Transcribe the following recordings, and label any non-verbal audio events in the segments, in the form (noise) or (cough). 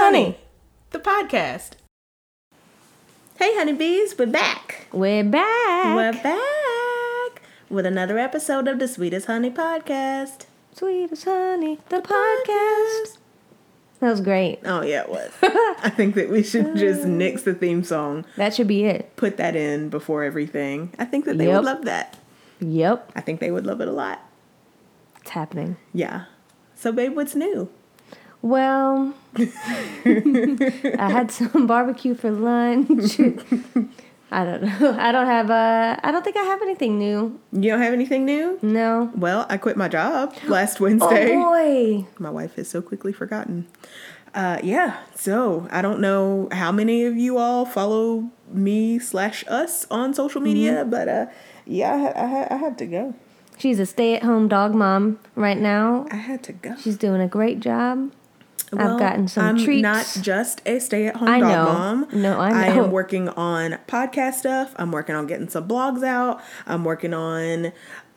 Honey, the podcast. Hey, honeybees, we're back. We're back. We're back with another episode of the Sweetest Honey podcast. Sweetest Honey, the podcast. That was great. Oh, yeah, it was. (laughs) I think that we should just mm. nix the theme song, That should be it. put that in before everything. I think that they Yep. would love that. Yep. I think they would love it a lot. It's happening. Yeah. So, babe, what's new? Well, I had some barbecue for lunch. (laughs) I don't know. I don't have a. I don't think I have anything new. You don't have anything new? No. Well, I quit my job last (gasps) Wednesday. Oh boy. My wife has so quickly forgotten. Uh, yeah, so I don't know how many of you all follow me slash us on social media, Mm-hmm. but uh, yeah, I, I, I had to go. She's a stay-at-home dog mom right now. I had to go. She's doing a great job. I've gotten some I'm treats. not just a stay-at-home I dog know. mom. No, I I am working on podcast stuff. I'm working on getting some blogs out. I'm working on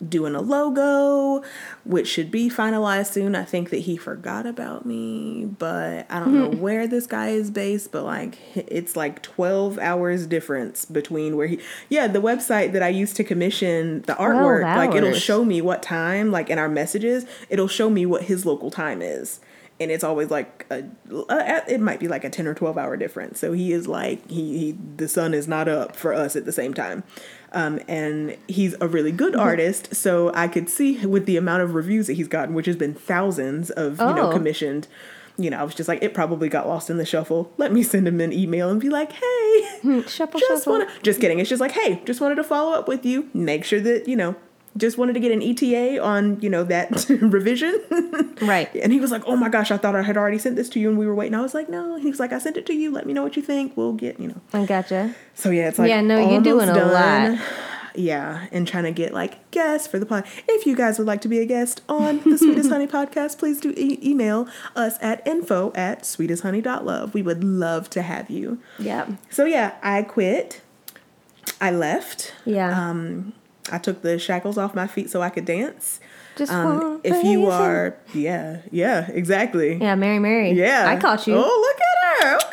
doing a logo, which should be finalized soon. I think that he forgot about me, but I don't know hmm. where this guy is based. But like, it's like 12 hours difference between where he. Yeah, the website that I used to commission the artwork, like it'll show me what time. Like in our messages, it'll show me what his local time is and it's always like a, uh, it might be like a 10 or 12 hour difference. So he is like he, he the sun is not up for us at the same time. Um, and he's a really good artist. So i could see with the amount of reviews that he's gotten which has been thousands of you know Oh. commissioned you know i was just like it probably got lost in the shuffle. Let me send him an email and be like hey Shuffle, just shuffle. want to just kidding. It's just like hey just wanted to follow up with you. Make sure that you know just wanted to get an eta on you know that (laughs) revision Right. (laughs) and he was like, "Oh my gosh, I thought I had already sent this to you, and we were waiting." I was like, "No." He was like, "I sent it to you. Let me know what you think. We'll get you know." I gotcha. So yeah, it's like Yeah, no, you're doing a done. lot. Yeah, and trying to get like guests for the pod. If you guys would like to be a guest on the Sweetest (laughs) Honey podcast, please do e- email us at info at sweetesthoney.love. We would love to have you. Yeah. So yeah, I quit. I left. Yeah. Um, I took the shackles off my feet so I could dance. Just Um, if you are, yeah, yeah, exactly. Yeah, Mary Mary. Yeah. I caught you. Oh, look at her. Okay.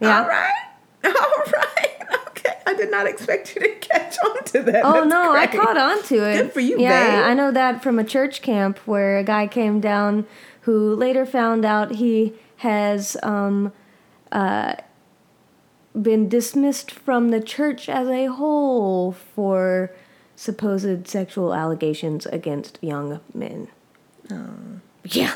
Yeah. All right. (laughs) All right. Okay. I did not expect you to catch on to that. Oh That's no, I caught on to it. Good for you, Yeah, babe. I know that from a church camp where a guy came down who later found out he has um, uh, been dismissed from the church as a whole for supposed sexual allegations against young men. Yeah,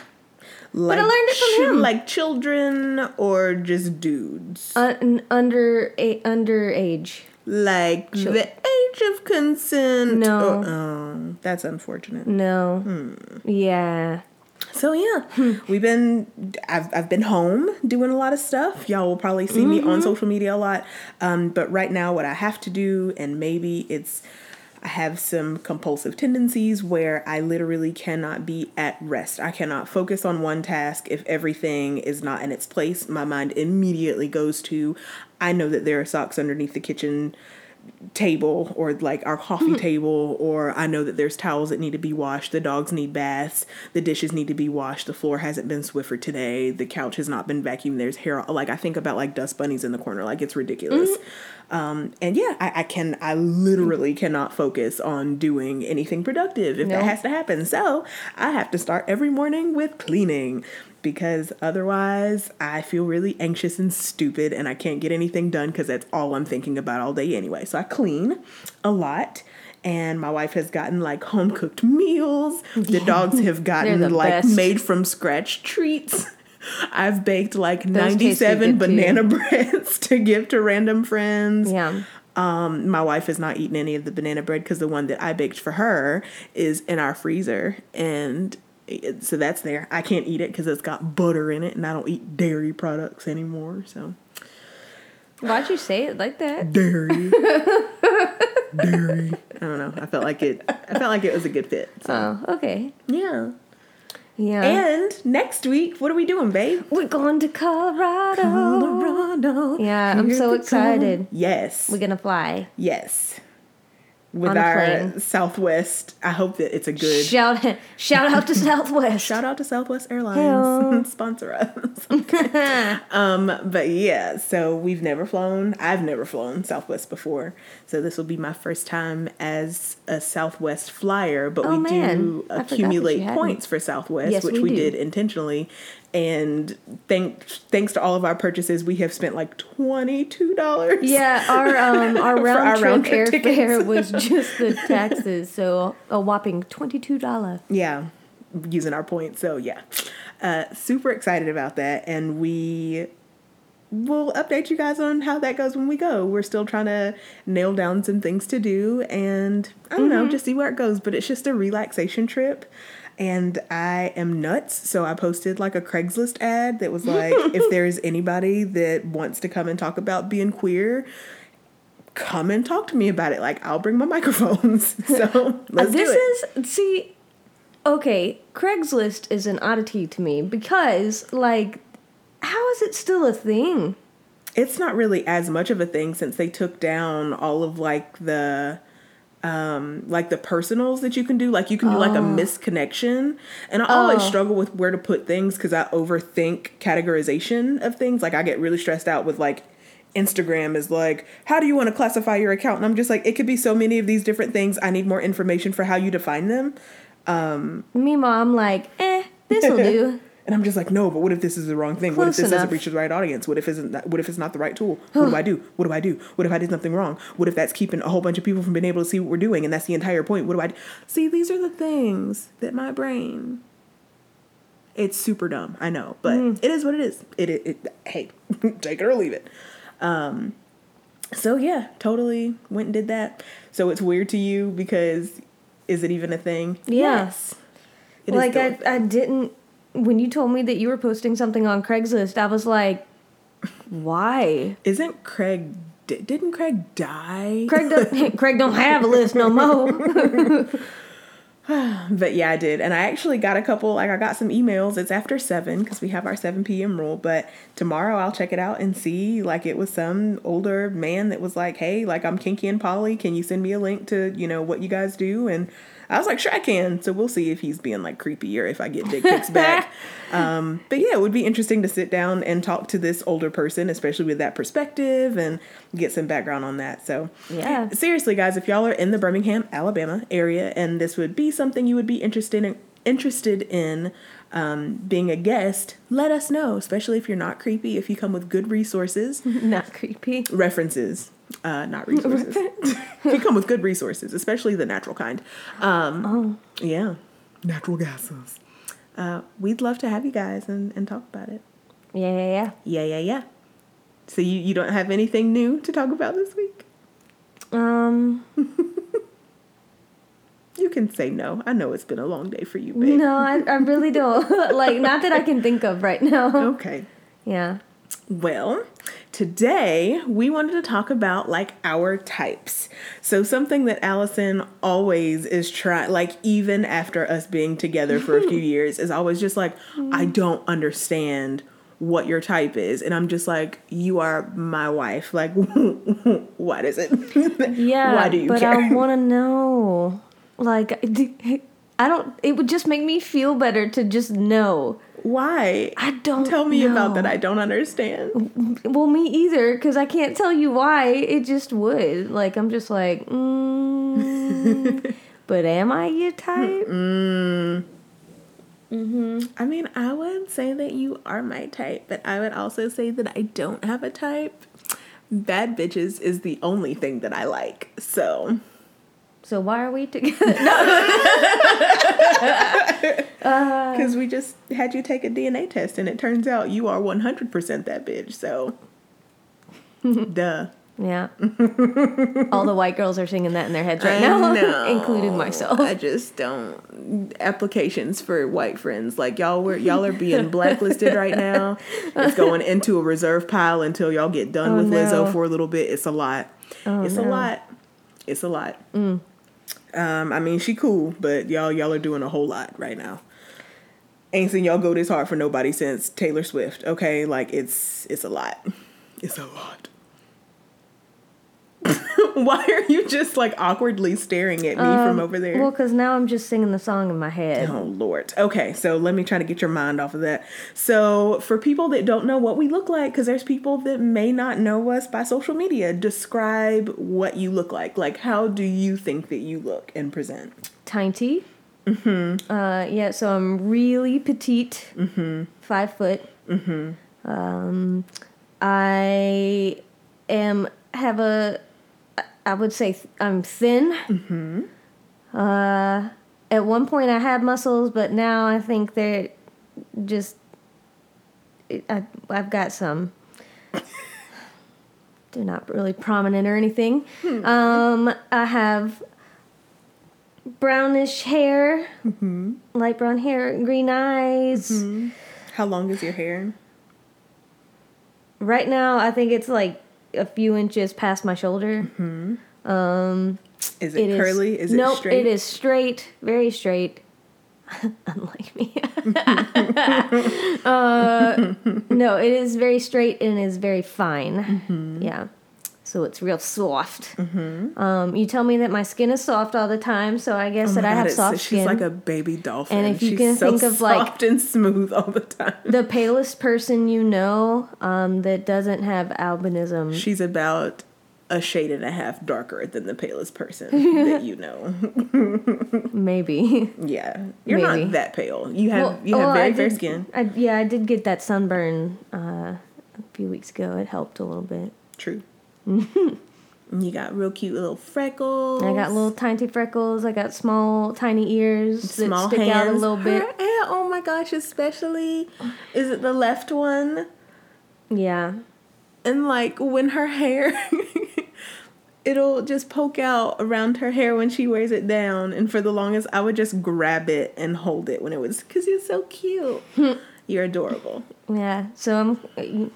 Like, I learned it from chil- him. Like children or just dudes? Un- under a underage. like the age of consent. No. Oh, oh, that's unfortunate. No. Hmm. Yeah. So yeah, we've been I've I've been home doing a lot of stuff. Y'all will probably see me on social media a lot. Um, but right now what I have to do and maybe it's I have some compulsive tendencies where I literally cannot be at rest. I cannot focus on one task if everything is not in its place. My mind immediately goes to I know that there are socks underneath the kitchen table or like our coffee mm-hmm. table or I know that there's towels that need to be washed, the dogs need baths, the dishes need to be washed, the floor hasn't been Swiffered today, the couch has not been vacuumed, there's hair like I think about like dust bunnies in the corner, like it's ridiculous. Mm-hmm. Um and yeah, I, I can I literally cannot focus on doing anything productive if that has to happen. So I have to start every morning with cleaning because otherwise I feel really anxious and stupid and I can't get anything done because that's all I'm thinking about all day anyway. So I clean a lot. And my wife has gotten like home cooked meals. The (laughs) dogs have gotten the like best. made from scratch treats. I've baked like Those 97 good, too. banana (laughs) breads to give to random friends. Yeah. Um, my wife has not eaten any of the banana bread because the one that I baked for her is in our freezer, and it, so that's there. I can't eat it because it's got butter in it, and I don't eat dairy products anymore. So Why'd you say it like that? dairy, (laughs) dairy. I don't know. I felt like it. I felt like it was a good fit. So Oh, okay. yeah. Yeah. And next week, what are we doing, babe? We're going to Colorado. Colorado. Yeah, I'm so excited. Yes. We're gonna fly. yes. With our. Southwest. I hope that it's a good Shout (laughs) shout out to (laughs) Southwest. Shout out to Southwest Airlines. (laughs) Sponsor us. um, but yeah, so we've never flown. I've never flown Southwest before. So this will be my first time as a Southwest flyer, but Oh, we do man. That accumulate points for Southwest, Yes, which we we, did intentionally. And thank thanks to all of our purchases, we have spent like twenty two dollars. Yeah, our um our (laughs) round our trip round trip airfare (laughs) was (laughs) just the taxes, so a whopping twenty two dollar. yeah using our points so yeah. Uh super excited about that and we will update you guys on how that goes when we go. We're still trying to nail down some things to do and i don't know just see where it goes but it's just a relaxation trip and I am nuts. So I posted like a Craigslist ad that was like, (laughs) if there's anybody that wants to come and talk about being queer, come and talk to me about it. Like I'll bring my (laughs) microphones. (laughs) So let's this do it. is see, okay, Craigslist is an oddity to me because like, how is it still a thing? it's not really as much of a thing since they took down all of like the um like the personals that you can do like you can do like a misconnection. And i always Oh. struggle with where to put things because i overthink categorization of things. Like i get really stressed out with like instagram is like how do you want to classify your account? And i'm just like it could be so many of these different things. I need more information for how you define them. Meanwhile, I'm like, eh, this'll (laughs) do. And I'm just like, no, but what if this is the wrong thing? what if Close this doesn't reach the right audience? What if isn't that, what if it's not the right tool? What do I (sighs) do? What do I do? What if I did something wrong? What if that's keeping a whole bunch of people from being able to see what we're doing and that's the entire point? What do I do? See, these are the things that my brain it's super dumb, I know, but it is what it is. It, it, it hey, (laughs) take it or leave it. Um so yeah, totally went and did that. So it's weird to you because is it even a thing? Yeah. Yes. It like I, I didn't when you told me that you were posting something on Craigslist, I was like, why? Isn't Craig? Didn't Craig die? Craig don't, (laughs) Craig don't have a list no more. (sighs) But yeah, I did, and I actually got a couple. Like I got some emails. It's after seven because we have our seven p.m. rule. But tomorrow I'll check it out and see. Like it was some older man that was like, "Hey, like I'm kinky and poly. Can you send me a link to you know what you guys do?" And I was like, "Sure, I can." So we'll see if he's being like creepy or if I get dick pics back. (laughs) Um, but yeah, it would be interesting to sit down and talk to this older person, especially with that perspective, and get some background on that. So Yeah. seriously, guys, if y'all are in the Birmingham, Alabama area, and this would be something you would be interested in, interested in um, being a guest, let us know. Especially if you're not creepy, if you come with good resources, (laughs) Not creepy. references, uh, not resources. if you (laughs) come with good resources, especially the natural kind. Um, Oh. Yeah, natural gases. Uh, we'd love to have you guys and, and talk about it. Yeah, yeah, yeah. Yeah, yeah, yeah. So you, you don't have anything new to talk about this week? Um, (laughs) You can say no. I know it's been a long day for you, babe. no, I, I really don't. (laughs) like, not that I can think of right now. Okay. Yeah. Well, today we wanted to talk about like our types. So something that Allison always is trying like even after us being together for a few (laughs) years is always just like I hmm. don't understand what your type is and I'm just like you are my wife. Like (laughs) what is it? (laughs) Yeah. Why do you but care? I want to know. Like, I don't, it would just make me feel better to just know. Why? I don't Tell me about that. I don't understand. Well, me either, because I can't tell you why. It just would. Like, I'm just like, mm, (laughs) but am I your type? Mm. hmm I mean, I would say that you are my type, but I would also say that I don't have a type. Bad bitches is the only thing that I like. So, So why are we together? (laughs) because (laughs) we just had you take a DNA test and it turns out you are 100% that bitch. So, (laughs) duh. yeah. All the white girls are singing that in their heads right I now, know. including myself. I just don't applications for white friends like y'all were y'all are being blacklisted right now. It's going into a reserve pile until y'all get done Oh, with Lizzo for a little bit. It's a lot. Oh, it's a no. Mm. lot. It's a lot. Um, I mean she cool, but y'all y'all are doing a whole lot right now. Ain't seen y'all go this hard for nobody since Taylor Swift. Okay, like it's it's a lot. It's a lot. (laughs) Why are you just like awkwardly staring at me from over there? Well, because now I'm just singing the song in my head. Oh Lord. Okay, so let me try to get your mind off of that. So for people that don't know what we look like, because there's people that may not know us by social media, describe what you look like. Like how do you think that you look and present? Tiny. Mm-hmm. Uh, yeah, so I'm really petite. Mm-hmm. Five foot. Mm-hmm. Um, I am have a. I would say th- I'm thin. Mm-hmm. Uh, at one point I had muscles, but now I think they're just. I, I've got some. (laughs) They're not really prominent or anything. Hmm. Um, I have brownish hair, Mm-hmm. light brown hair, green eyes. How long is your hair? Right now, I think it's like a few inches past my shoulder. Um, Is it, it is curly? Is it nope, straight? it is straight, very straight. (laughs) Unlike me. (laughs) uh, no, it is very straight and is very fine. Mm-hmm. Yeah. So it's real soft. Um, you tell me that my skin is soft all the time, so I guess Oh that my I have soft she's skin. She's like a baby dolphin. And if you she's can so think of, like- soft and smooth all the time. the palest person you know um, that doesn't have albinism. She's about a shade and a half darker than the palest person (laughs) that you know. (laughs) Maybe. yeah, you're Maybe. not that pale. You have Well, you have oh, I very fair skin. I, yeah, I did get that sunburn uh, a few weeks ago. It helped a little bit. True. (laughs) You got real cute little freckles. I got little tiny freckles. I got small, tiny ears small that stick hands. out a little bit. Her oh my gosh, especially is it the left one? Yeah. And like when her hair (laughs) it'll just poke out around her hair when she wears it down and for the longest I would just grab it and hold it when it was cuz you're so cute. (laughs) you're adorable. Yeah. So I'm.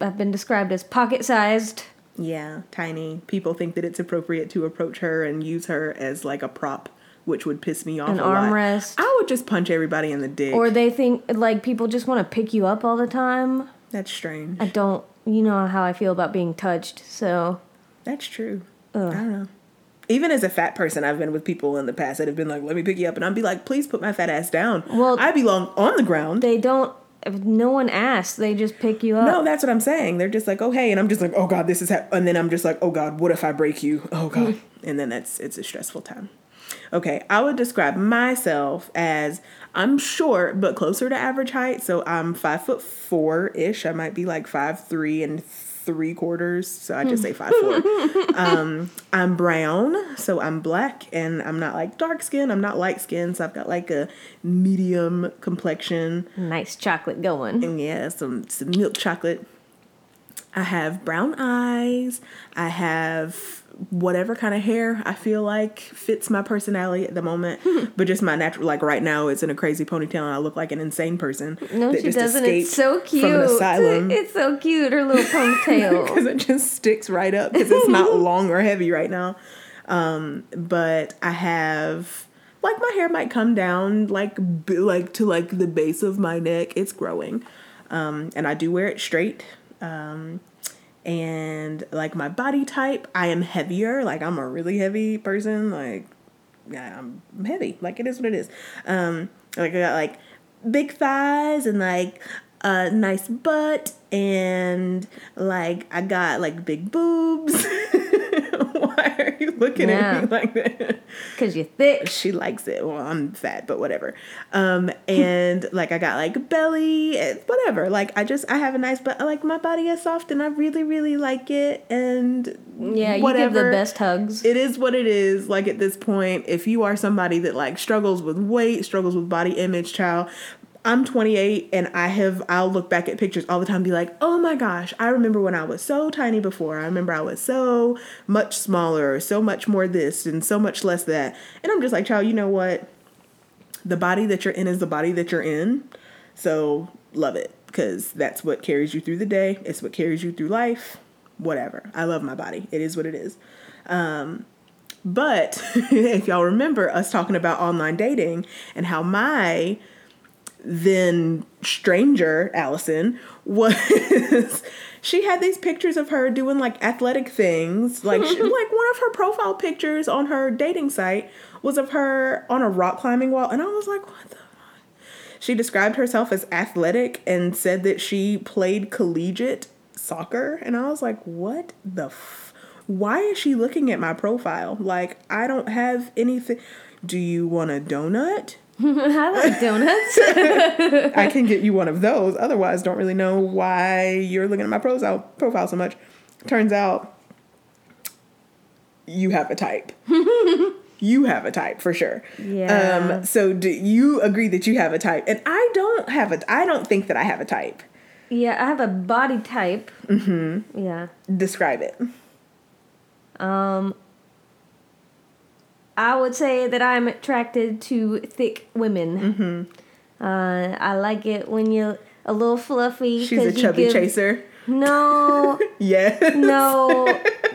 I've been described as pocket-sized. Yeah, tiny. People think that it's appropriate to approach her and use her as like a prop, which would piss me off An armrest. I would just punch everybody in the dick. Or they think like people just want to pick you up all the time. That's strange. I don't. You know how I feel about being touched. So That's true. Ugh. I don't know. Even as a fat person, I've been with people in the past that have been like, "Let me pick you up," and I'd be like, "Please put my fat ass down." Well- I belong on the ground. they don't. If no one asks, they just pick you up. no, that's what I'm saying. They're just like, "Oh hey," and I'm just like, "Oh god, this is," ha-. and then I'm just like, "Oh god, what if I break you?" Oh god, (laughs) and then that's it's a stressful time. Okay, I would describe myself as I'm short but closer to average height, so I'm five foot four ish. I might be like five three and three quarters, so I just say five four. (laughs) um, I'm brown, so I'm black, and I'm not like dark skin. I'm not light skin, so I've got like a medium complexion. Nice chocolate going. And yeah, some some milk chocolate. I have brown eyes. I have whatever kind of hair I feel like fits my personality at the moment. (laughs) but just my natural like right now it's in a crazy ponytail and I look like an insane person. No, that she just doesn't. It's so cute. From an asylum. It's so cute. Her little (laughs) ponytail. Because it just sticks right up because it's not (laughs) long or heavy right now. Um, but I have like my hair might come down like b- like to like the base of my neck. It's growing, um, and I do wear it straight. Um, and like my body type, I am heavier. Like I'm a really heavy person. Like yeah, I'm heavy. Like it is what it is. Um, like I got like big thighs and like a nice butt and like I got like big boobs. (laughs) You looking Yeah. at me like that? Because you're thick. She likes it. Well, I'm fat, but whatever. Um, and (laughs) like I got like belly, and whatever. Like I just I have a nice but Like my body is soft, and I really really like it. And Yeah, you whatever. give the best hugs. It is what it is. Like at this point, if you are somebody that like struggles with weight, struggles with body image, child. I'm 28 and I have I'll look back at pictures all the time and be like, "Oh my gosh, I remember when I was so tiny before. I remember I was so much smaller, so much more this and so much less that." And I'm just like, "Child, you know what? The body that you're in is the body that you're in. So, love it cuz that's what carries you through the day. It's what carries you through life. Whatever. I love my body. It is what it is. Um, but (laughs) if y'all remember us talking about online dating and how my then stranger Allison was (laughs) she had these pictures of her doing like athletic things. Like she, (laughs) like one of her profile pictures on her dating site was of her on a rock climbing wall, and I was like, what the. She described herself as athletic and said that she played collegiate soccer, and I was like, what the. F- Why is she looking at my profile? Like I don't have anything. Do you want a donut? (laughs) I like donuts. (laughs) I can get you one of those. Otherwise, don't really know why you're looking at my profile profile so much. Turns out you have a type. (laughs) you have a type for sure. Yeah. Um, so do you agree that you have a type? And I don't have a. I don't think that I have a type. yeah, I have a body type. Mm-hmm. Yeah. Describe it. Um, I would say that I'm attracted to thick women. Mm-hmm. Uh, I like it when you're a little fluffy. She's a chubby give- chaser. No, (laughs) Yes. no,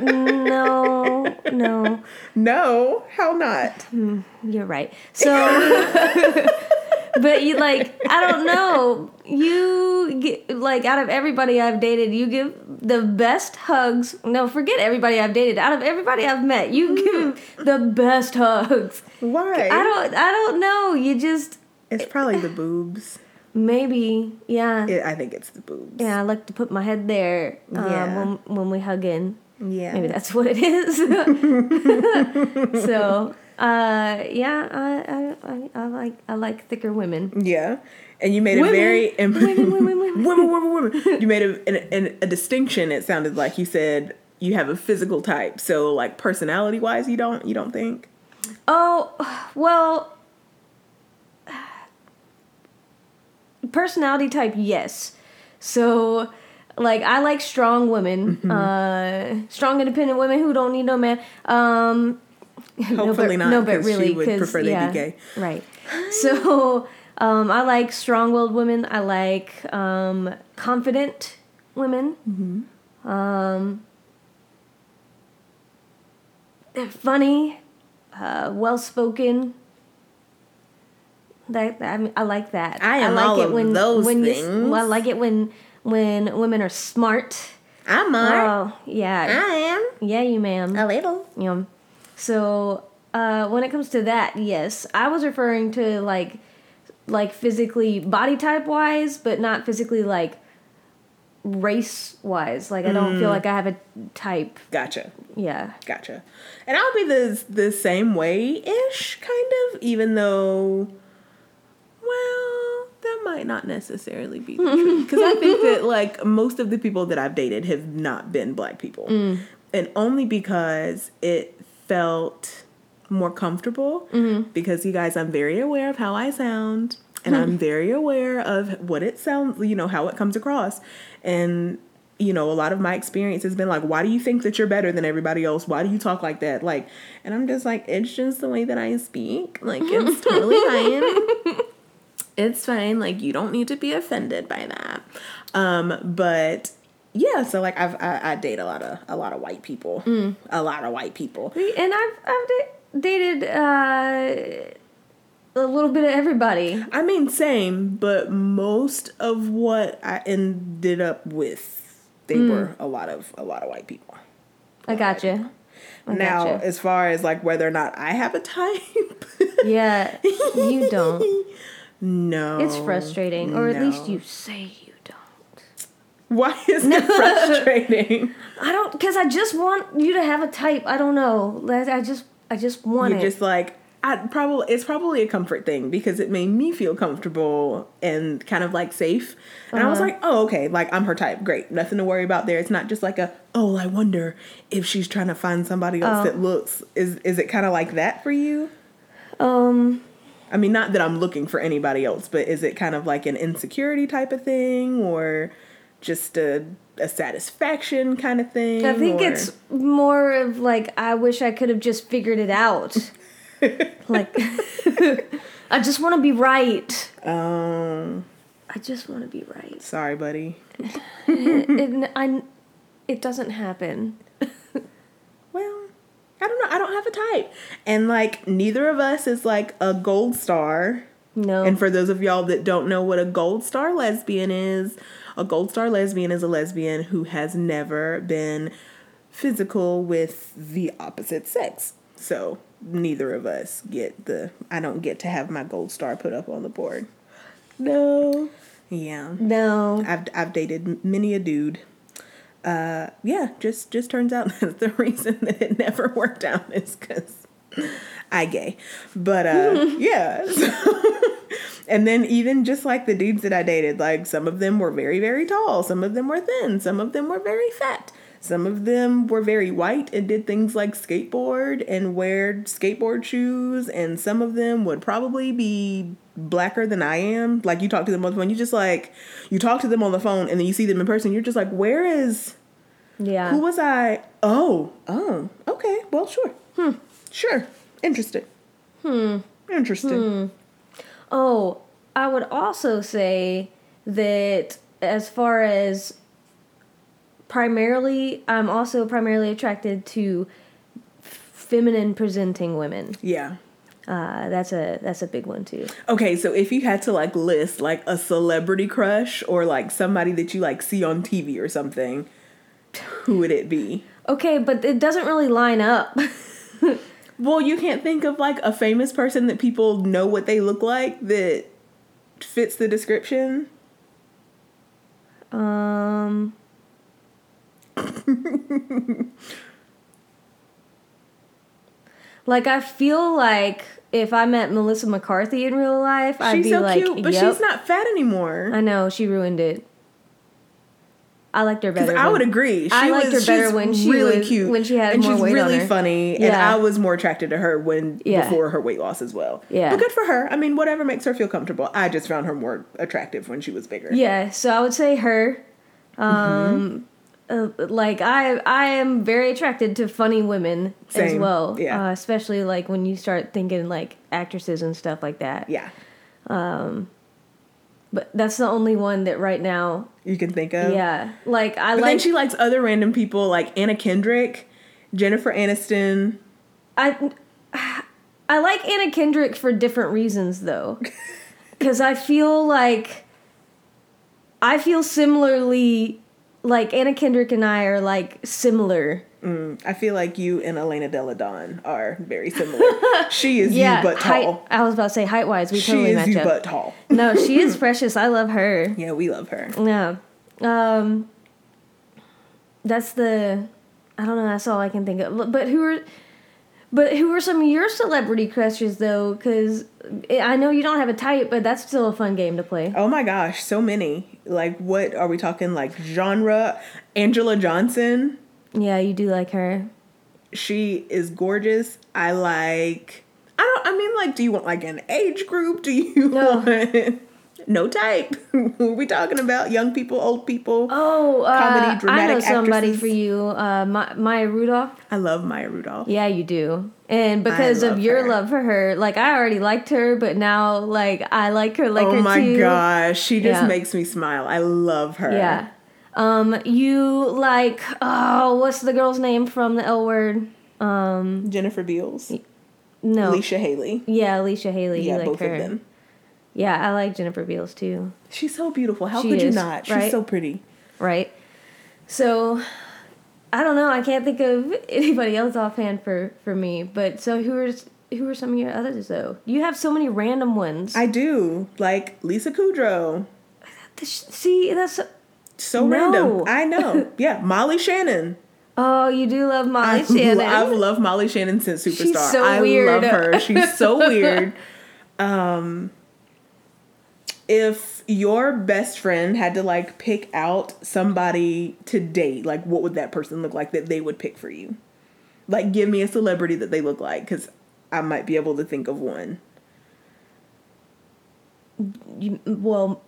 no, no. No. How not? You're right. (laughs) So, but you like, I don't know. You get, like out of everybody I've dated, you give the best hugs. No, forget everybody I've dated. Out of everybody I've met, you give the best hugs. Why? I don't. I don't know. You just It's probably the boobs. maybe. Yeah. It, I think it's the boobs. Yeah. I like to put my head there um, Yeah. when when we hug in. Yeah. Maybe that's what it is. (laughs) (laughs) so, uh, yeah, I, I, I, I like I like thicker women. Yeah. And you made Women. a very (laughs) Women, women, women. women, women, women. You made a, an, an, a distinction. It sounded like you said you have a physical type. So like personality wise, you don't you don't think? Oh, well, personality type, yes. So, like, I like strong women, Mm-hmm. uh, strong, independent women who don't need no man. Um, (laughs) no, Hopefully but, not, No, but 'cause she really, would prefer they be yeah, gay. Right. (gasps) So, um, I like strong-willed women. I like um, confident women. Mm-hmm. Um, they're funny, uh, well-spoken. That I, mean, I like that. I am like all it of when, those when you things. well, I like it when when women are smart. I'm smart. Oh yeah, I am yeah, you ma'am. A little. Yeah. So uh, when it comes to that, yes, I was referring to like like physically body type wise, but not physically like race wise. Like I don't Mm. feel like I have a type. Gotcha. Yeah. Gotcha. And I'll be the the same way ish, kind of, even though, well, that might not necessarily be the truth. (laughs) Because I think that like most of the people that I've dated have not been black people, and only because it felt more comfortable. Because you guys, I'm very aware of how I sound. And I'm very aware of what it sounds, you know, how it comes across. And you know, a lot of my experience has been like, why do you think that you're better than everybody else? Why do you talk like that? Like, and I'm just like, it's just the way that I speak. Like, it's totally fine. (laughs) It's fine. Like, you don't need to be offended by that. Um, but yeah, so like I've I, I date a lot of a lot of white people, a lot of white people. And I've I've da- dated uh, a little bit of everybody. I mean, same, but most of what I ended up with, they were a lot of a lot of white people. I gotcha. I now, gotcha. as far as like whether or not I have a type, (laughs) Yeah, you don't. (laughs) no, It's frustrating, or at least you say you. Why is (laughs) it frustrating? I don't, because I just want you to have a type. I don't know. I just, I just want you it. just like I probably it's probably a comfort thing because it made me feel comfortable and kind of like safe. And I was Uh-huh. like, oh okay, like I'm her type. Great, nothing to worry about there. It's not just like a oh I wonder if she's trying to find somebody else Oh. that looks. Is is it kind of like that for you? um, I mean, not that I'm looking for anybody else, but is it kind of like an insecurity type of thing or just a a satisfaction kind of thing? I think or- it's more of like I wish I could have just figured it out. (laughs) like, (laughs) I just want to be right. um. I just want to be right. Sorry, buddy. (laughs) it, it, I, it doesn't happen. well, I don't know. I don't have a type. And like neither of us is like a gold star. No. And for those of y'all that don't know what a gold star lesbian is, a gold star lesbian is a lesbian who has never been physical with the opposite sex. So neither of us get the I don't get to have my gold star put up on the board. no. Yeah. No. I've I've dated many a dude. Uh yeah, just just turns out (laughs) that the reason (laughs) that it never worked out is cuz I gay. But uh (laughs) yeah. so- and then even just like the dudes that I dated, like some of them were very very tall, some of them were thin, some of them were very fat. Some of them were very white and did things like skateboard and wear skateboard shoes, and some of them would probably be blacker than I am. Like you talk to them on the phone, you just like you talk to them on the phone and then you see them in person, you're just like, where is Yeah. who was I? Oh, oh, okay, well sure. Hmm. Sure. Interested. Hmm. Interested. Oh, I would also say that as far as primarily, I'm also primarily attracted to feminine presenting women. Yeah. Uh, that's a that's a big one too. Okay, so if you had to like list like a celebrity crush or like somebody that you like see on TV or something, who would it be? Okay, but it doesn't really line up. (laughs) Well, you can't think of like a famous person that people know what they look like that fits the description. um. (laughs) like I feel like if I met Melissa McCarthy in real life, I'd be so like, cute, but yep. she's not fat anymore. I know she ruined it. I liked her better. I would agree. She I liked was, her better when she really was- cute when she had and more she's weight on really her. funny. And I was more attracted to her when Yeah. before her weight loss as well. Yeah. but good for her. I mean, whatever makes her feel comfortable. I just found her more attractive when she was bigger. Yeah, so I would say her. Um, Mm-hmm. uh, like I, I am very attracted to funny women as well. yeah. uh, especially like when you start thinking like actresses and stuff like that. yeah. But that's the only one that right now. You can think of. Yeah, like I But then like. she likes other random people like Anna Kendrick, Jennifer Aniston. I, (sighs) I like Anna Kendrick for different reasons though, (laughs) because I feel like. I feel similarly, like Anna Kendrick and I are like similar. Mm, I feel like you and Elena Deladon are very similar. (laughs) she is Yeah, you but height- tall. I was about to say height wise, we She totally is match you up. but tall. no, she is (laughs) precious. I love her. Yeah, we love her. Yeah. Um that's the I don't know, that's all I can think of. But who are but who are some of your celebrity crushes though? Because I know you don't have a type, but that's still a fun game to play. Oh my gosh, so many. Like, what are we talking? Like genre? Angela Johnson. Yeah, you do like her. She is gorgeous. I like. I don't. I mean, like, do you want like an age group? Do you No. (laughs) want no type? (laughs) what are we talking about? Young people, old people. Oh, uh, Comedy, I know dramatic somebody actresses. for you. Uh, Ma- Maya Rudolph. I love Maya Rudolph. Yeah, you do. And because of your her. love for her, like I already liked her, but now like I like her like oh her my too. gosh, she just Yeah. makes me smile. I love her. Yeah. Um, you like oh, what's the girl's name from the L word? Um, Jennifer Beals, no. Leisha Hailey. Yeah, Leisha Hailey. Yeah, you like both her. of them. Yeah, I like Jennifer Beals too. She's so beautiful. How She could you not? She's right? so pretty. Right. So, I don't know. I can't think of anybody else offhand for for me. But so who are who are some of your others though? You have so many random ones. I do like Lisa Kudrow. See, that's So No. random. I know. (laughs) Yeah, Molly Shannon. oh, you do love Molly I, Shannon. I've loved Molly Shannon since Superstar. She's so I weird. love her. She's (laughs) so weird. Um, if your best friend had to like pick out somebody to date, like what would that person look like that they would pick for you? Like, give me a celebrity that they look like, because I might be able to think of one. You, well,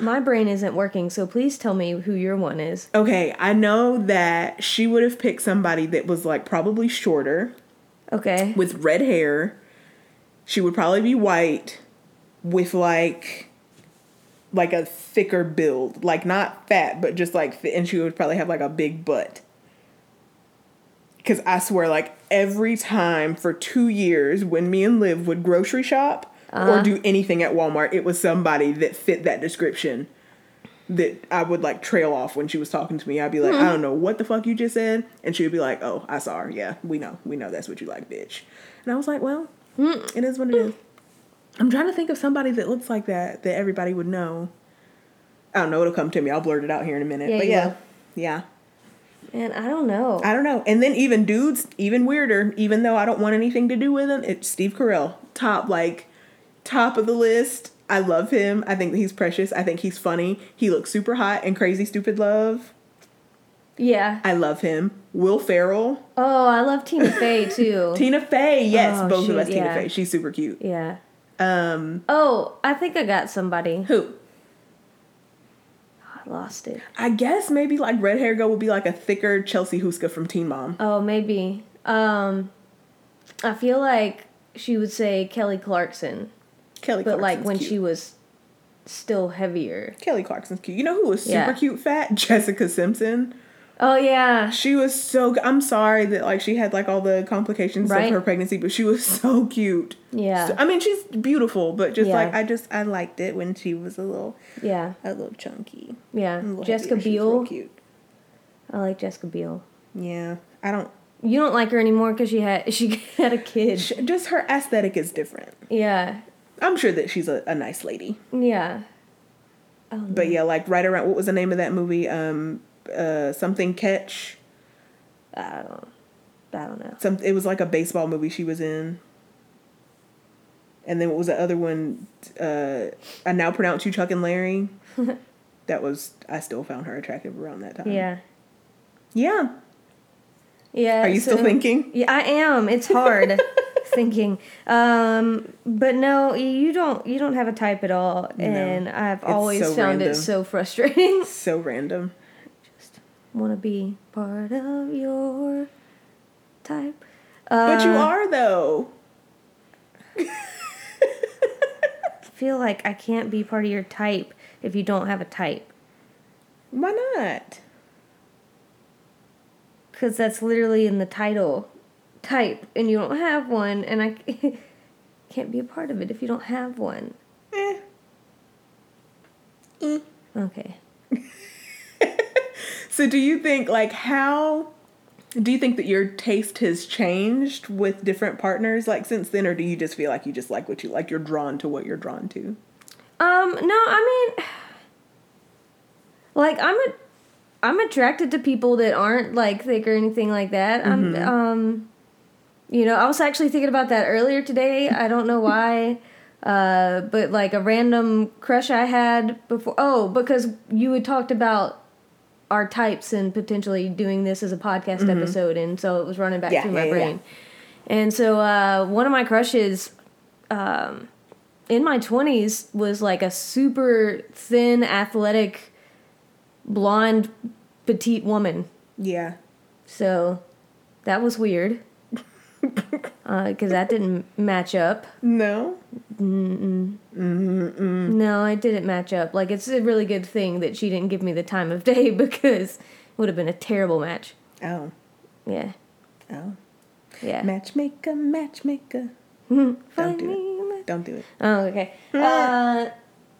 my brain isn't working, so please tell me who your one is. Okay, I know that she would have picked somebody that was like probably shorter. Okay. with red hair. She would probably be white with like like a thicker build, like not fat, but just like fit, and she would probably have like a big butt. Cause I swear, like every time for two years when me and Liv would grocery shop, or uh-huh. do anything at Walmart, it was somebody that fit that description that I would like trail off when she was talking to me. I'd be like, I mm-hmm. don't know what the fuck you just said. And she would be like, Oh, I saw her. Yeah, we know. We know that's what you like, bitch. And I was like, Well, mm. it is what it is. I'm trying to think of somebody that looks like that that everybody would know. I don't know. It'll come to me. I'll blurt it out here in a minute. Yeah, but yeah, will. yeah. And I don't know. I don't know. And then even dudes, even weirder. Even though I don't want anything to do with them, it's Steve Carell, top like top of the list. I love him. I think he's precious. I think he's funny. He looks super hot in Crazy Stupid Love. yeah. I love him. Will Ferrell, Oh, I love Tina Fey (laughs) too. Tina Fey. Yes, Oh, both of us. Tina yeah. Fey. She's super cute. yeah. Um, Oh, I think I got somebody. who? I lost it. I guess maybe like red hair girl would be like a thicker Chelsea Houska from Teen Mom. Oh, maybe. Um, I feel like she would say Kelly Clarkson, Kelly, Clarkson. but like Clarkson's when cute. she was still heavier. Kelly Clarkson's cute. You know who was super Yeah. cute fat? (laughs) Jessica Simpson. Oh yeah. She was so. I'm sorry that like she had like all the complications Right. of her pregnancy, but she was (laughs) so cute. Yeah. So- I mean, she's beautiful, but just Yeah. like I just I liked it when she was a little Yeah. a little chunky. Yeah. little Jessica heavier. She was real Biel. cute. I like Jessica Biel. Yeah, I don't. You don't like her anymore because she had she (laughs) had a kid. sh- Just her aesthetic is different. Yeah. I'm sure that she's a, a nice lady, Yeah. Oh, but yeah, like right around what was the name of that movie? Um, uh, something catch. I don't. I don't know. Some. It was like a baseball movie she was in. And then what was the other one? Uh, I now pronounce you Chuck and Larry. (laughs) that was I still found her attractive around that time. Yeah. Yeah. Yeah. Are you still thinking? Yeah, I am. It's hard (laughs) thinking. Um, but no, you don't. You don't have a type at all, and I've always so found random. it so frustrating. (laughs) So random. Just want to be part of your type. But you Uh, are though. (laughs) feel like I can't be part of your type if you don't have a type, Why not? because that's literally in the title, type, and you don't have one, and I (laughs) can't be a part of it if you don't have one. Eh. Eh. Okay. (laughs) So do you think like how do you think that your taste has changed with different partners like since then or do you just feel like you just like what you like you're drawn to what you're drawn to? Um, no, I mean, like I'm a, I'm attracted to people that aren't like thick or anything like that. I'm, um, you know, I was actually thinking about that earlier today. I don't know why, uh, but like a random crush I had before. Oh, because you had talked about our types and potentially doing this as a podcast episode, and so it was running back Yeah, through yeah, my yeah, brain. And so uh, one of my crushes um, in my 20s was like a super thin, athletic, blonde, petite woman. Yeah. So that was weird. (laughs) Because that didn't match up. No. No, it didn't match up. Like, it's a really good thing that she didn't give me the time of (laughs) day because it would have been a terrible match. Oh. Yeah. Oh. Yeah. Matchmaker, matchmaker. (laughs) Don't do it. Don't do it. Oh, okay. Uh,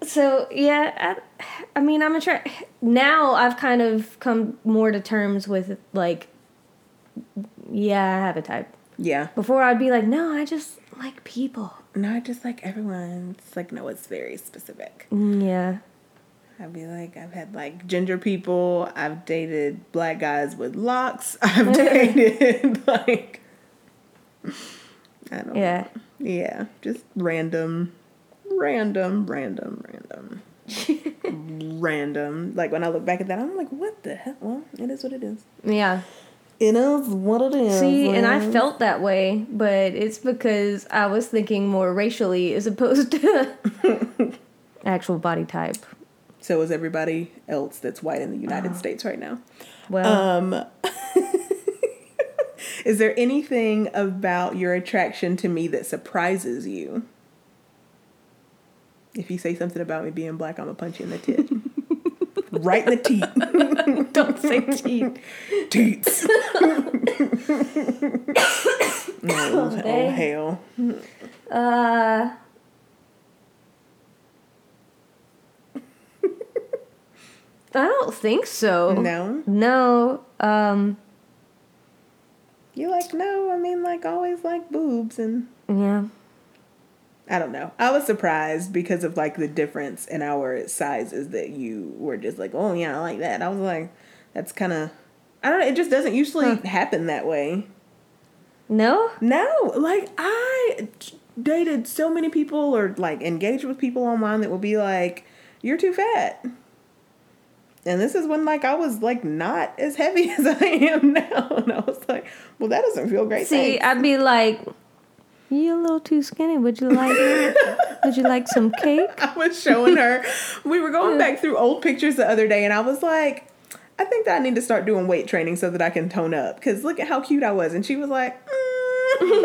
so yeah, I, I mean, I'm a try. Now I've kind of come more to terms with like, yeah, I have a type. Yeah. Before I'd be like, no, I just like people. No, I just like everyone. It's like no, it's very specific. Mm, Yeah. I'd be like, I've had like ginger people. I've dated black guys with locks. (laughs) I've dated (laughs) like, I don't Yeah. know. Yeah, just random, random, random, random, (laughs) random. Like when I look back at that, I'm like, what the hell? Well, it is what it is. Yeah. It is what it is. See, and I felt that way, but it's because I was thinking more racially as opposed to (laughs) actual body type. So is everybody else that's white in the United Oh. States right now. Well, Um, (laughs) is there anything about your attraction to me that surprises you? If you say something about me being black, I'm gonna punch you in the tit. (laughs) right in the teeth. Don't say (laughs) teeth. Teats. no, (laughs) oh, hell. Uh. I don't think so. No. No. Um. You like, no, I mean, like, always like boobs and. Yeah. I don't know. I was surprised because of like the difference in our sizes that you were just like, oh, yeah, I like that. I was like, that's kind of, I don't know. It just doesn't usually Huh. happen that way. No. No, like I dated so many people or like engaged with people online that will be like, you're too fat. And this is when like I was like not as heavy (laughs) as I am now, and I was like, well, that doesn't feel great. See, thanks. I'd be like, You're a little too skinny. Would you like? (laughs) would you like some cake?" I was showing her. We were going uh. back through old pictures the other day, and I was like, I think that I need to start doing weight training so that I can tone up. Because look at how cute I was. And she was like, mm. (laughs) I mean,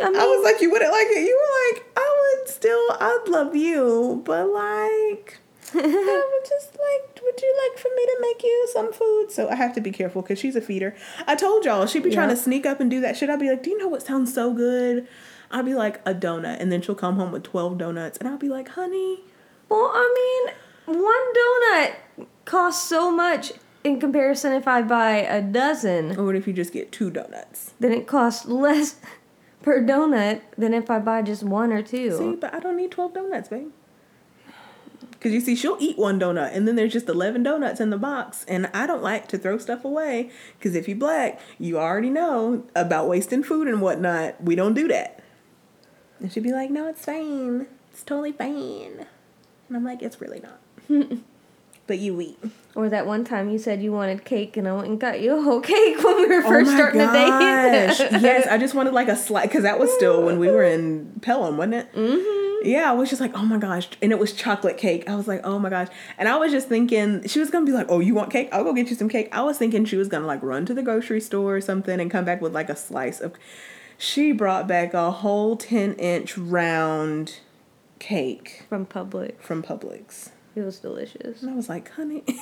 I was like, you wouldn't like it. You were like, I would still, I'd love you, but like, (laughs) I would just like, would you like for me to make you some food? So I have to be careful because she's a feeder. I told y'all she'd be trying to sneak up and do that shit. I'd be like, do you know what sounds so good? I'd be like a donut, and then she'll come home with twelve donuts, and I'll be like, honey. well, I mean, one donut costs so much in comparison. If I buy a dozen, Or what if you just get two donuts? then it costs less (laughs) per donut than if I buy just one or two. See, but I don't need 12 donuts, babe. Because you see, she'll eat one donut, and then there's just 11 donuts in the box. And I don't like to throw stuff away. Because if you black, you already know about wasting food and whatnot. We don't do that. And she'd be like, no, it's fine. It's totally fine. And I'm like, it's really not. But you eat. Or that one time you said you wanted cake, and I went and got you a whole cake when we were first starting the date. (laughs) yes, I just wanted like a slice because that was still when we were in Pelham, wasn't it? Mm-hmm. Yeah, I was just like, oh my gosh, and it was chocolate cake. I was like, oh my gosh, and I was just thinking she was gonna be like, oh, you want cake? I'll go get you some cake. I was thinking she was gonna like run to the grocery store or something and come back with like a slice of. She brought back a whole ten inch round cake From Publix. from Publix, It was delicious. and I was like, honey. (laughs)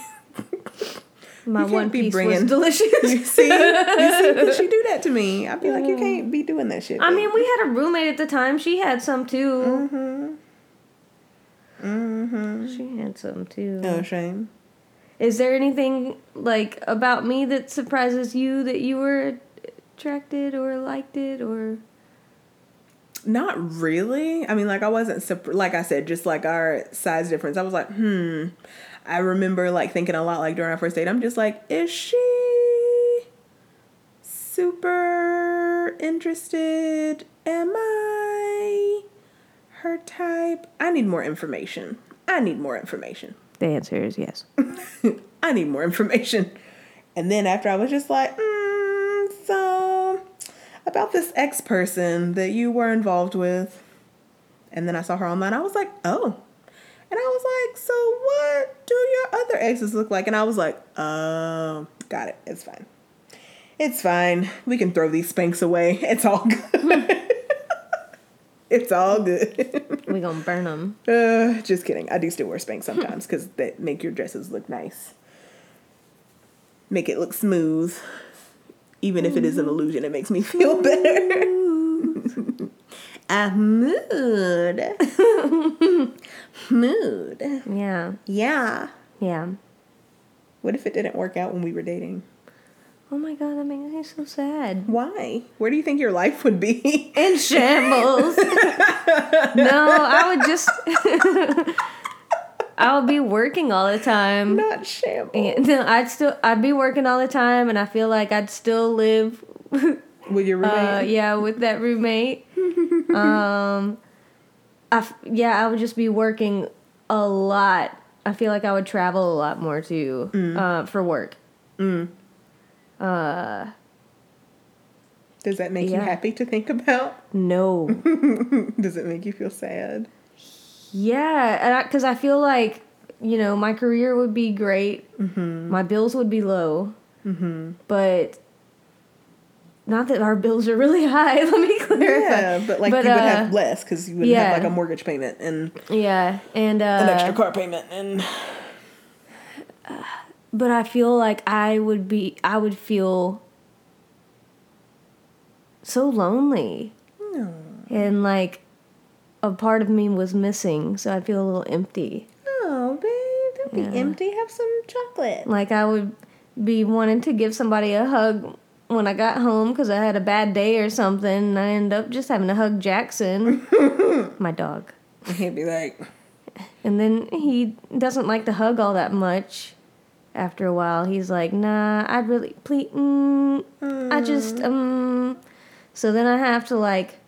My one be piece bringing- was delicious. You see, you see, (laughs) she do that to me? I'd be like, you can't be doing that shit. I babe." mean, we had a roommate at the time. She had some too. Mm-hmm. Mm-hmm. She had some too. Oh, shame. Is there anything like about me that surprises you that you were attracted or liked it or? Not really. I mean, like I wasn't like I said, just like our size difference. I was like, hmm. I remember like thinking a lot like during our first date. I'm just like, is she super interested? Am I her type? I need more information. I need more information. The answer is yes. (laughs) I need more information. And then after I was just like, mm, so about this ex person that you were involved with. And then I saw her online. I was like, oh. And I was like, so what do your other exes look like? And I was like, oh, got it. It's fine. It's fine. We can throw these Spanx away. (laughs) It's all good. (laughs) it's all good. We gonna burn them. Uh, just kidding. I do still wear Spanx sometimes because they make your dresses look nice. Make it look smooth. Even if it is an mm-hmm. illusion, it makes me feel (laughs) better. (laughs) A mood. (laughs) mood. Yeah, Yeah. yeah. What if it didn't work out when we were dating? Oh my god, that makes me so sad. Why? Where do you think your life would be? In shambles. no, I would just. I would be working all the time. Not shambles. (laughs) And no, I'd still I'd be working all the time, and I feel like I'd still live, (laughs) With your roommate? uh, yeah, with that roommate. (laughs) um, I f- yeah, I would just be working a lot. I feel like I would travel a lot more too, uh, for work. Uh, Does that make you happy to think about? no. Does it make you feel sad? Yeah, and because I, feel like you know my career would be great, my bills would be low, but not that our bills are really (laughs) high. Let me clarify. Yeah, but like But, you would uh, have less because you would yeah. have like a mortgage payment and Yeah, and uh, an extra car payment and but I feel like I would be I would feel so lonely. no. And like a part of me was missing, so I feel a little empty. Oh, babe, Don't be empty. Have some chocolate. Like I would be wanting to give somebody a hug when I got home because I had a bad day or something. And I end up just having to hug Jackson, (laughs) my dog. He'd be like, And then he doesn't like to hug all that much. After a while, he's like, "Nah, I'd really please. Mm, I just um." So then I have to like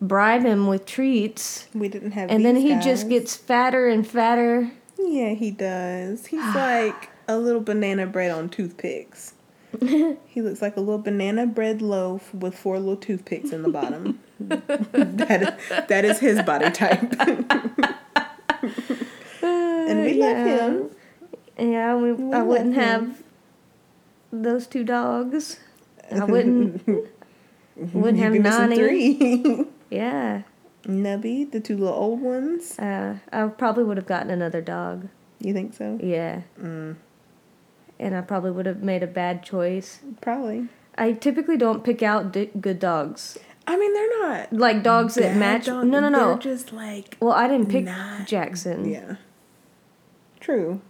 bribe him with treats, we didn't have. and then he guys. just gets fatter and fatter. Yeah, he does. He's (sighs) like a little banana bread on toothpicks. (laughs) he looks like a little banana bread loaf with four little toothpicks in the bottom. (laughs) that, that is his body type. (laughs) and we love him. Yeah, we, We I wouldn't him. have those two dogs. I wouldn't. wouldn't You have Nani. Yeah, Nubby, the two little old ones. uh, I probably would have gotten another dog. You think so? Yeah, Mm, and I probably would have made a bad choice. probably. I typically don't pick out d- good dogs, I mean, they're not like dogs that match. dog- no, no, no. They're just like Well, I didn't pick not- Jackson. yeah. True.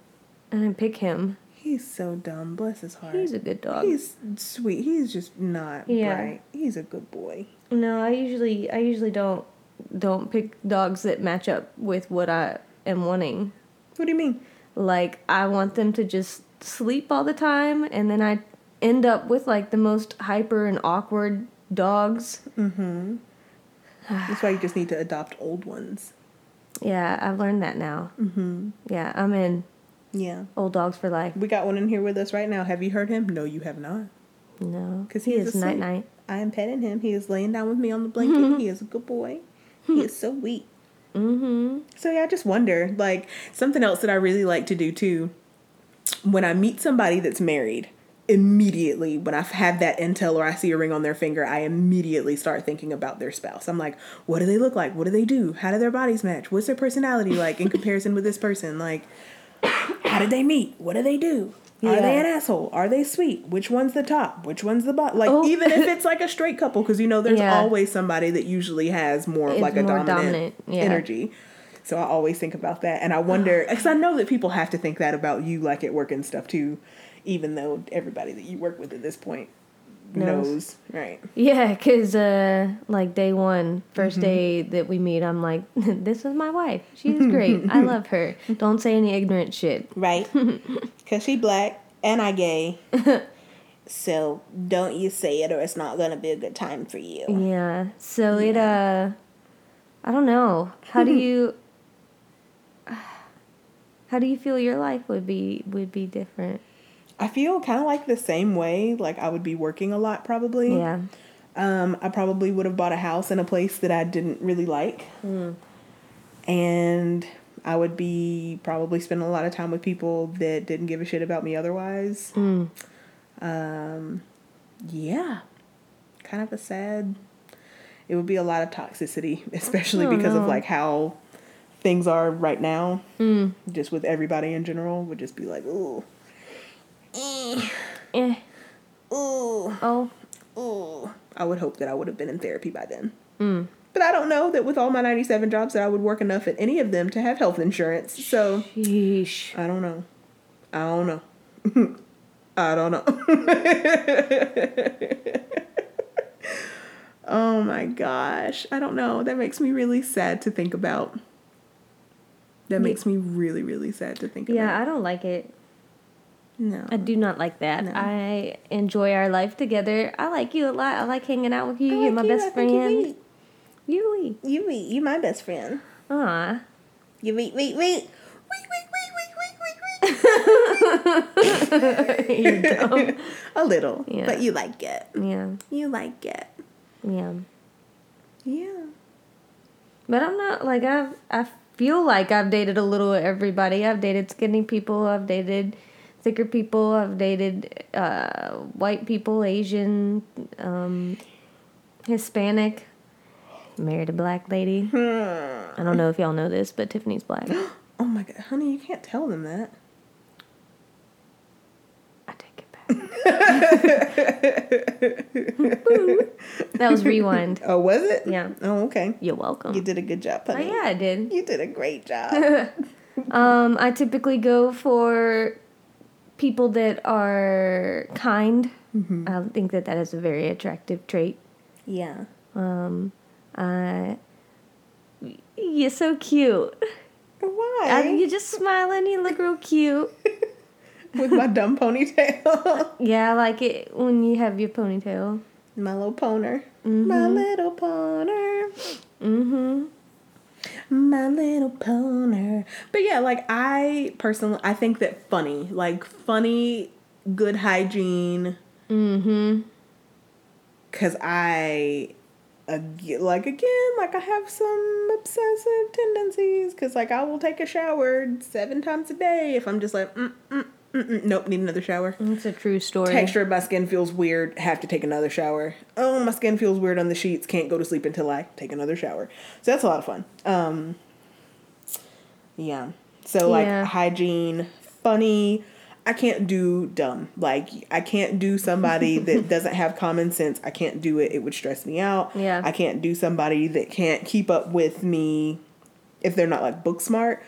I didn't pick him. He's so dumb. Bless his heart. He's a good dog. He's sweet. He's just not Yeah. bright. He's a good boy. No, I usually I usually don't don't pick dogs that match up with what I am wanting. What do you mean? Like I want them to just sleep all the time and then I end up with like the most hyper and awkward dogs. Mm-hmm. That's why you just need to adopt old ones. Yeah, I've learned that now. Mm-hmm. Yeah, I'm in Yeah. old dogs for life. We got one in here with us right now. Have you heard him? No, you have not. No, 'Cause he he is night night. I am petting him. He is laying down with me on the blanket. he is a good boy. He is so weak. Mm-hmm. So yeah, I just wonder, like something else that I really like to do too. When I meet somebody that's married, immediately when I have that intel or I see a ring on their finger, I immediately start thinking about their spouse. I'm like, what do they look like? What do they do? How do their bodies match? What's their personality like in (laughs) comparison with this person? Like, how did they meet? What do they do? Are they an asshole? Are they sweet? Which one's the top? Which one's the bottom? Like, Oh. even if (laughs) it's like a straight couple, because you know there's Yeah. always somebody that usually has more Is like a more dominant, dominant, yeah. energy. So I always think about that, and I wonder (sighs) because I know that people have to think that about you, like at work and stuff too, even though everybody that you work with at this point knows, Knows. right? Yeah, cause uh, like day one, first Mm-hmm. day that we meet, I'm like, (laughs) this is my wife. She's great. I (laughs) love her. Don't say any ignorant shit. Right? (laughs) Because she black and I gay. so don't you say it, or it's not gonna be a good time for you. Yeah. So it uh, I don't know. How do you? (sighs) How do you feel your life would be would be different? I feel kind of like the same way. Like I would be working a lot probably. Yeah. Um, I probably would have bought a house in a place that I didn't really like. And I would be probably spending a lot of time with people that didn't give a shit about me otherwise. Mm. Um, yeah. Kind of a sad. It would be a lot of toxicity, especially Oh, because of like how things are right now. Mm. Just with everybody in general, would just be like, ooh. Eh, Eh. ooh. Oh. Ooh. I would hope that I would have been in therapy by then. Mm. But I don't know that with all my 97 jobs that I would work enough at any of them to have health insurance. So Sheesh. I don't know. I don't know. (laughs) I don't know. (laughs) oh my gosh. I don't know. That makes me really sad to think about. That makes me really, really sad to think Yeah, about. Yeah, I don't like it. No. I do not like that. No. I enjoy our life together. I like you a lot. I like hanging out with you. I You're my you. best I you friend. You. You. You my best friend. Aw. You eat, wait, wait. Wait, wait, wait, wait, wait, wait, wait. You're dumb. A little. Yeah. But you like it. Yeah. You like it. Yeah. Yeah. But I'm not like I've I feel like I've dated a little everybody. I've dated skinny people, I've dated thicker people, I've dated uh, white people, Asian, um, Hispanic. Married a black lady. I don't know if y'all know this, but Tiffany's black. (gasps) Oh my god, honey, you can't tell them that. I take it back. (laughs) that was rewind. Oh, was it? Yeah. Oh, okay. You're welcome. You did a good job, Oh honey. yeah, I did. You did a great job. (laughs) um, I typically go for people that are kind. I think that that is a very attractive trait. Yeah. Um, I, you're so cute. Why? I, you're just smiling. You look real cute. (laughs) With my dumb ponytail. (laughs) Yeah, I like it when you have your ponytail. my little poner. My little poner. Mm-hmm. My little poner. But yeah, like I personally, I think that funny, like funny, good hygiene. Mm-hmm. Cause I, like again, like I have some obsessive tendencies. Cause like I will take a shower seven times a day if I'm just like, mm, mm, nope, need another shower. It's a true story. Texture of my skin feels weird. Have to take another shower. Oh, my skin feels weird on the sheets. Can't go to sleep until I take another shower. So that's a lot of fun. Um, yeah. So like Yeah. hygiene, funny. I can't do dumb. Like I can't do somebody (laughs) that doesn't have common sense. I can't do it. It would stress me out. Yeah. I can't do somebody that can't keep up with me if they're not like book smart.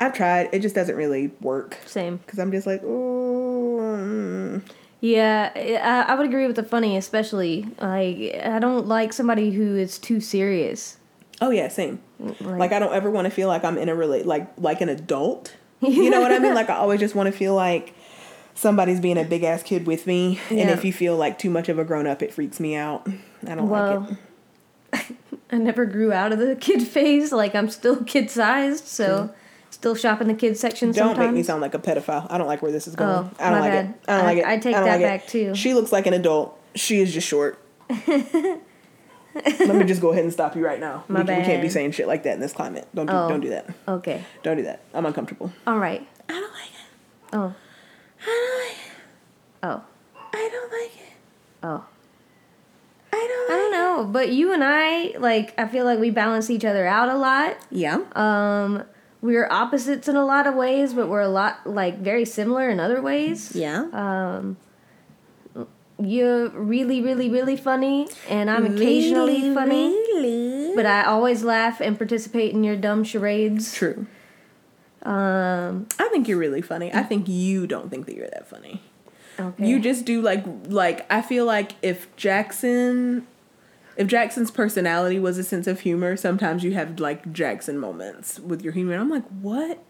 I've tried. It just doesn't really work Same. because I'm just like, oh. mm." Yeah, I, I would agree with the funny, especially. Like, I don't like somebody who is too serious. Oh yeah, same. Like, Like I don't ever want to feel like I'm in a relate like like an adult. (laughs) You know what I mean? Like I always just want to feel like somebody's being a big ass kid with me. And if you feel like too much of a grown up, it freaks me out. I don't like it. (laughs) I never grew out of the kid (laughs) phase. Like, I'm still kid sized, so still shop in the kids section Don't sometimes. make me sound like a pedophile. I don't like where this is going. Oh, I don't my like bad. it. I don't I- like it. I take don't that like it. back, too. She looks like an adult. She is just short. (laughs) Let me just go ahead and stop you right now. My we, we can't be saying shit like that in this climate. Don't do, Oh. don't do that. Okay. Don't do that. I'm uncomfortable. All right. I don't like it. Oh. I don't like it. Oh. I don't like it. Oh. I don't I don't know, but you and I, like, I feel like we balance each other out a lot. Yeah. Um, we're opposites in a lot of ways, but we're a lot, like, very similar in other ways. Yeah. Um, you're really, really, really funny, and I'm occasionally funny, Really? but I always laugh and participate in your dumb charades. True. Um, I think you're really funny. I think you don't think that you're that funny. okay. You just do like like I feel like if Jackson if Jackson's personality was a sense of humor, sometimes you have like Jackson moments with your humor. And I'm like, what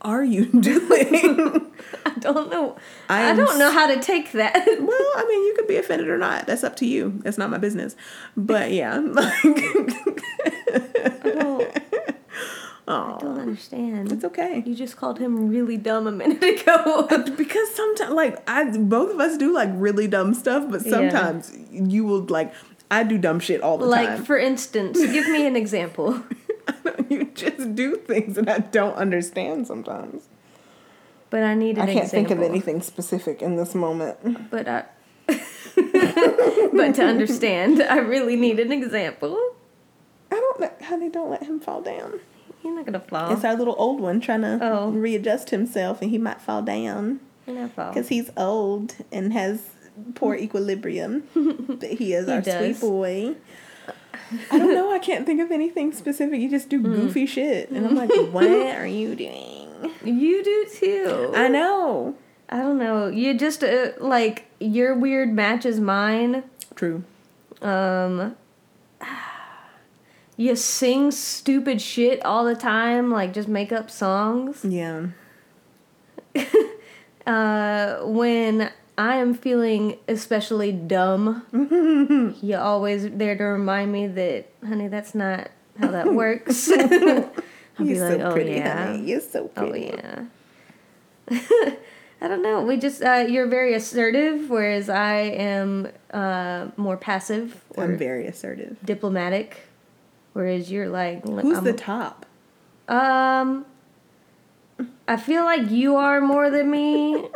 are you (laughs) doing? (laughs) I don't know. I I, don't know how to take that. (laughs) well, I mean, you could be offended or not. That's up to you. That's not my business. But yeah, like, I don't, I don't understand. it's okay. You just called him really dumb a minute ago. Uh, because sometimes like I both of us do like really dumb stuff, but Yeah. sometimes you will like I do dumb shit all the like, time. Like, for instance, give me an example. (laughs) you just do things that I don't understand sometimes. But I need an I can't example. think of anything specific in this moment. But I. (laughs) but to understand, I really need an example. I don't know, honey. Don't let him fall down. You're not gonna fall. It's our little old one trying to Oh. readjust himself, and he might fall down You're not fall. because he's old and has poor equilibrium. (laughs) but he is He our does. sweet boy. I don't know. I can't think of anything specific. You just do Mm. goofy shit, and I'm like, what (laughs) are you doing? You do too. I know. I don't know. You just uh, like your weird matches mine. True. Um. (sighs) You sing stupid shit all the time, like just make up songs. Yeah. (laughs) Uh, when I am feeling especially dumb, (laughs) you're always there to remind me that, honey, that's not how that (laughs) works. (laughs) I'll be You're like, so oh pretty, yeah, honey. You're so oh pretty. yeah. I don't know. We just uh, you're very assertive, whereas I am uh, more passive I'm very assertive. diplomatic. Whereas you're like, Who's I'm- the top? um, I feel like you are more than me,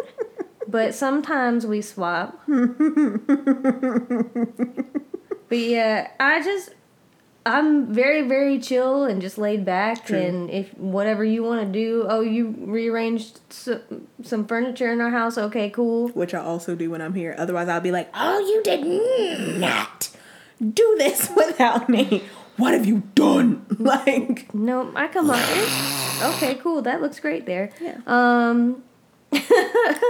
but sometimes we swap. (laughs) but yeah, I just I'm very very chill and just laid back, True. and if whatever you want to do, oh, you rearranged some, some furniture in our house, okay, cool. Which I also do when I'm here. Otherwise, I'll be like, oh, you did not do this (laughs) without me. What have you done? (laughs) like, No, I come up. (sighs) Okay, cool. That looks great there. Yeah. Um,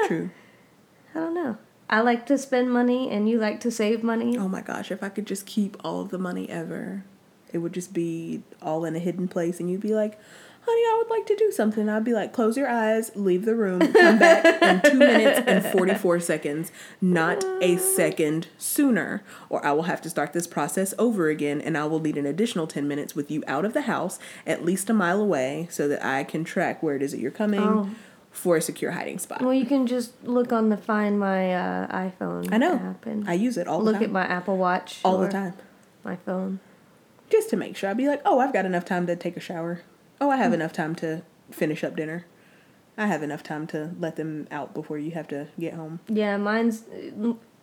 true. I don't know. I like to spend money, and you like to save money. Oh my gosh, if I could just keep all of the money ever, it would just be all in a hidden place, and you'd be like, honey, I would like to do something. I'd be like, close your eyes, leave the room, come back in (laughs) two minutes and 44 seconds, not a uh. second sooner, or I will have to start this process over again, and I will need an additional 10 minutes with you out of the house, at least a mile away, so that I can track where it is that you're coming. Oh. For a secure hiding spot. Well, you can just look on the Find My uh, iPhone I know. app and I use it all the time. look at my Apple Watch all the time. My phone. just to make sure. I'd be like, oh, I've got enough time to take a shower. Oh, I have enough time to finish up dinner. I have enough time to let them out before you have to get home. Yeah, mine's.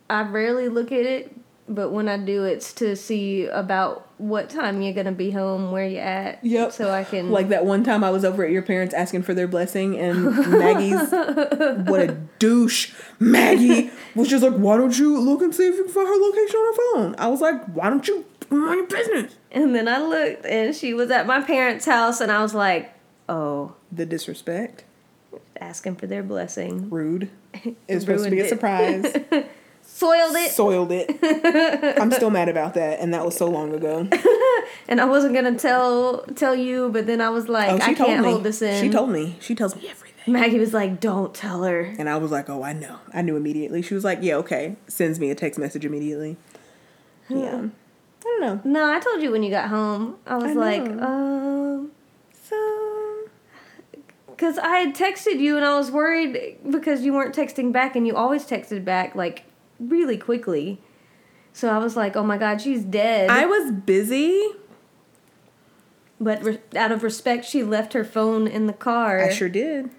I rarely look at it, but when I do, it's to see about what time you're gonna be home, where you at. Yep. So I can Like that one time I was over at your parents asking for their blessing, and (laughs) Maggie's what a douche. Maggie was just like, why don't you look and see if you can find her location on her phone? I was like, why don't you mind your business? And then I looked, and she was at my parents' house, and I was like, "Oh, The disrespect, asking for their blessing, rude. (laughs) It was supposed to be a surprise. (laughs) soiled it." Soiled it. (laughs) I'm still mad about that, and that was so long ago. (laughs) And I wasn't gonna tell tell you, but then I was like, Oh, "I can't me. hold this in." She told me. She tells me everything. Maggie was like, "Don't tell her." And I was like, oh, I know. I knew immediately. She was like, yeah, okay. Sends me a text message immediately. Yeah. I don't know. No, I told you when you got home. I was I like, um, So, because I had texted you and I was worried because you weren't texting back and you always texted back like really quickly. So I was like, oh my god, she's dead. I was busy. but re- out of respect, she left her phone in the car. I sure did.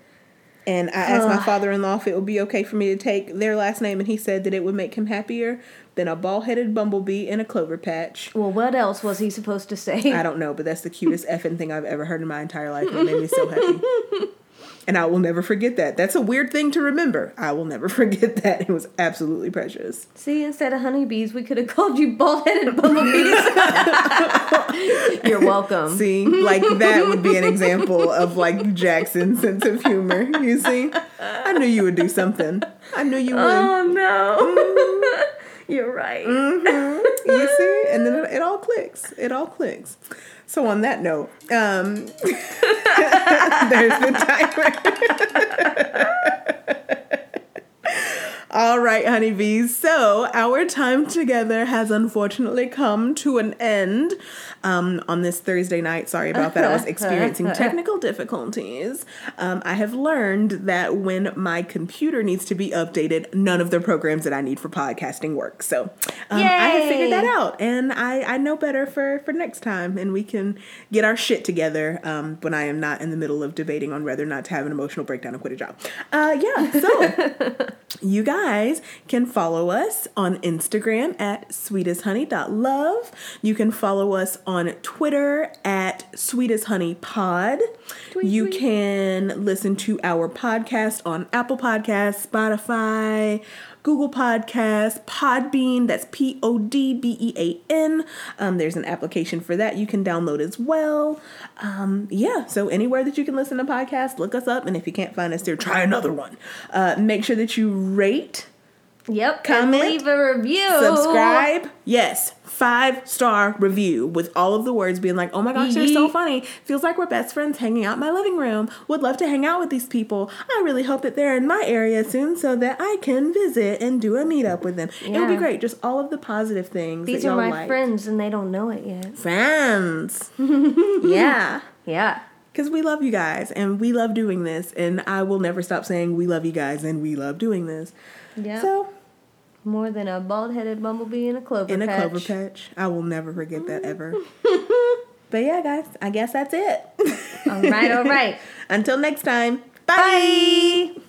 And I asked my father in law if it would be okay for me to take their last name, and he said that it would make him happier than a bald headed bumblebee in a clover patch. Well, what else was he supposed to say? I don't know, but that's the cutest (laughs) effing thing I've ever heard in my entire life, and it made me so happy. (laughs) And I will never forget that. That's a weird thing to remember. I will never (laughs) forget that. It was absolutely precious. See, instead of honeybees, we could have called you bald-headed bumblebees. (laughs) You're welcome. See, like that would be an example of like Jackson's sense of humor. You see, I knew you would do something. I knew you would. Oh no. Mm-hmm. (laughs) You're right. Mm-hmm. You see, and then it all clicks. It all clicks. So on that note, um, (laughs) there's the timer. (laughs) All right, honeybees. So our time together has unfortunately come to an end um, on this Thursday night. Sorry about that. I was (laughs) experiencing (laughs) technical difficulties. Um, I have learned that when my computer needs to be updated, none of the programs that I need for podcasting work. So um, I have figured that out, and I, I know better for for next time, and we can get our shit together um, when I am not in the middle of debating on whether or not to have an emotional breakdown and quit a job. Uh, yeah. So. (laughs) You guys can follow us on Instagram at sweetesthoney.love. You can follow us on Twitter at sweetesthoneypod. You can listen to our podcast on Apple Podcasts, Spotify, Google Podcasts, Podbean. That's P O D B E A N. Um, there's an application for that you can download as well. Um, yeah, so anywhere that you can listen to podcasts, look us up. And if you can't find us there, try another one. Uh, make sure that you rate, Yep. Comment, leave a review. subscribe. Yes, five star review with all of the words being like, oh my gosh, they're so funny. Feels like we're best friends hanging out in my living room. Would love to hang out with these people. I really hope that they're in my area soon so that I can visit and do a meetup with them. It would be great. Just all of the positive things. These are my like. friends and they don't know it yet. Friends. (laughs) yeah. Yeah. Because we love you guys and we love doing this. And I will never stop saying we love you guys and we love doing this. Yeah. So, More than a bald-headed bumblebee in a clover patch. in a clover patch, I will never forget that mm. ever. (laughs) but yeah, guys, I guess that's it. All right, all right. (laughs) Until next time, bye. Bye.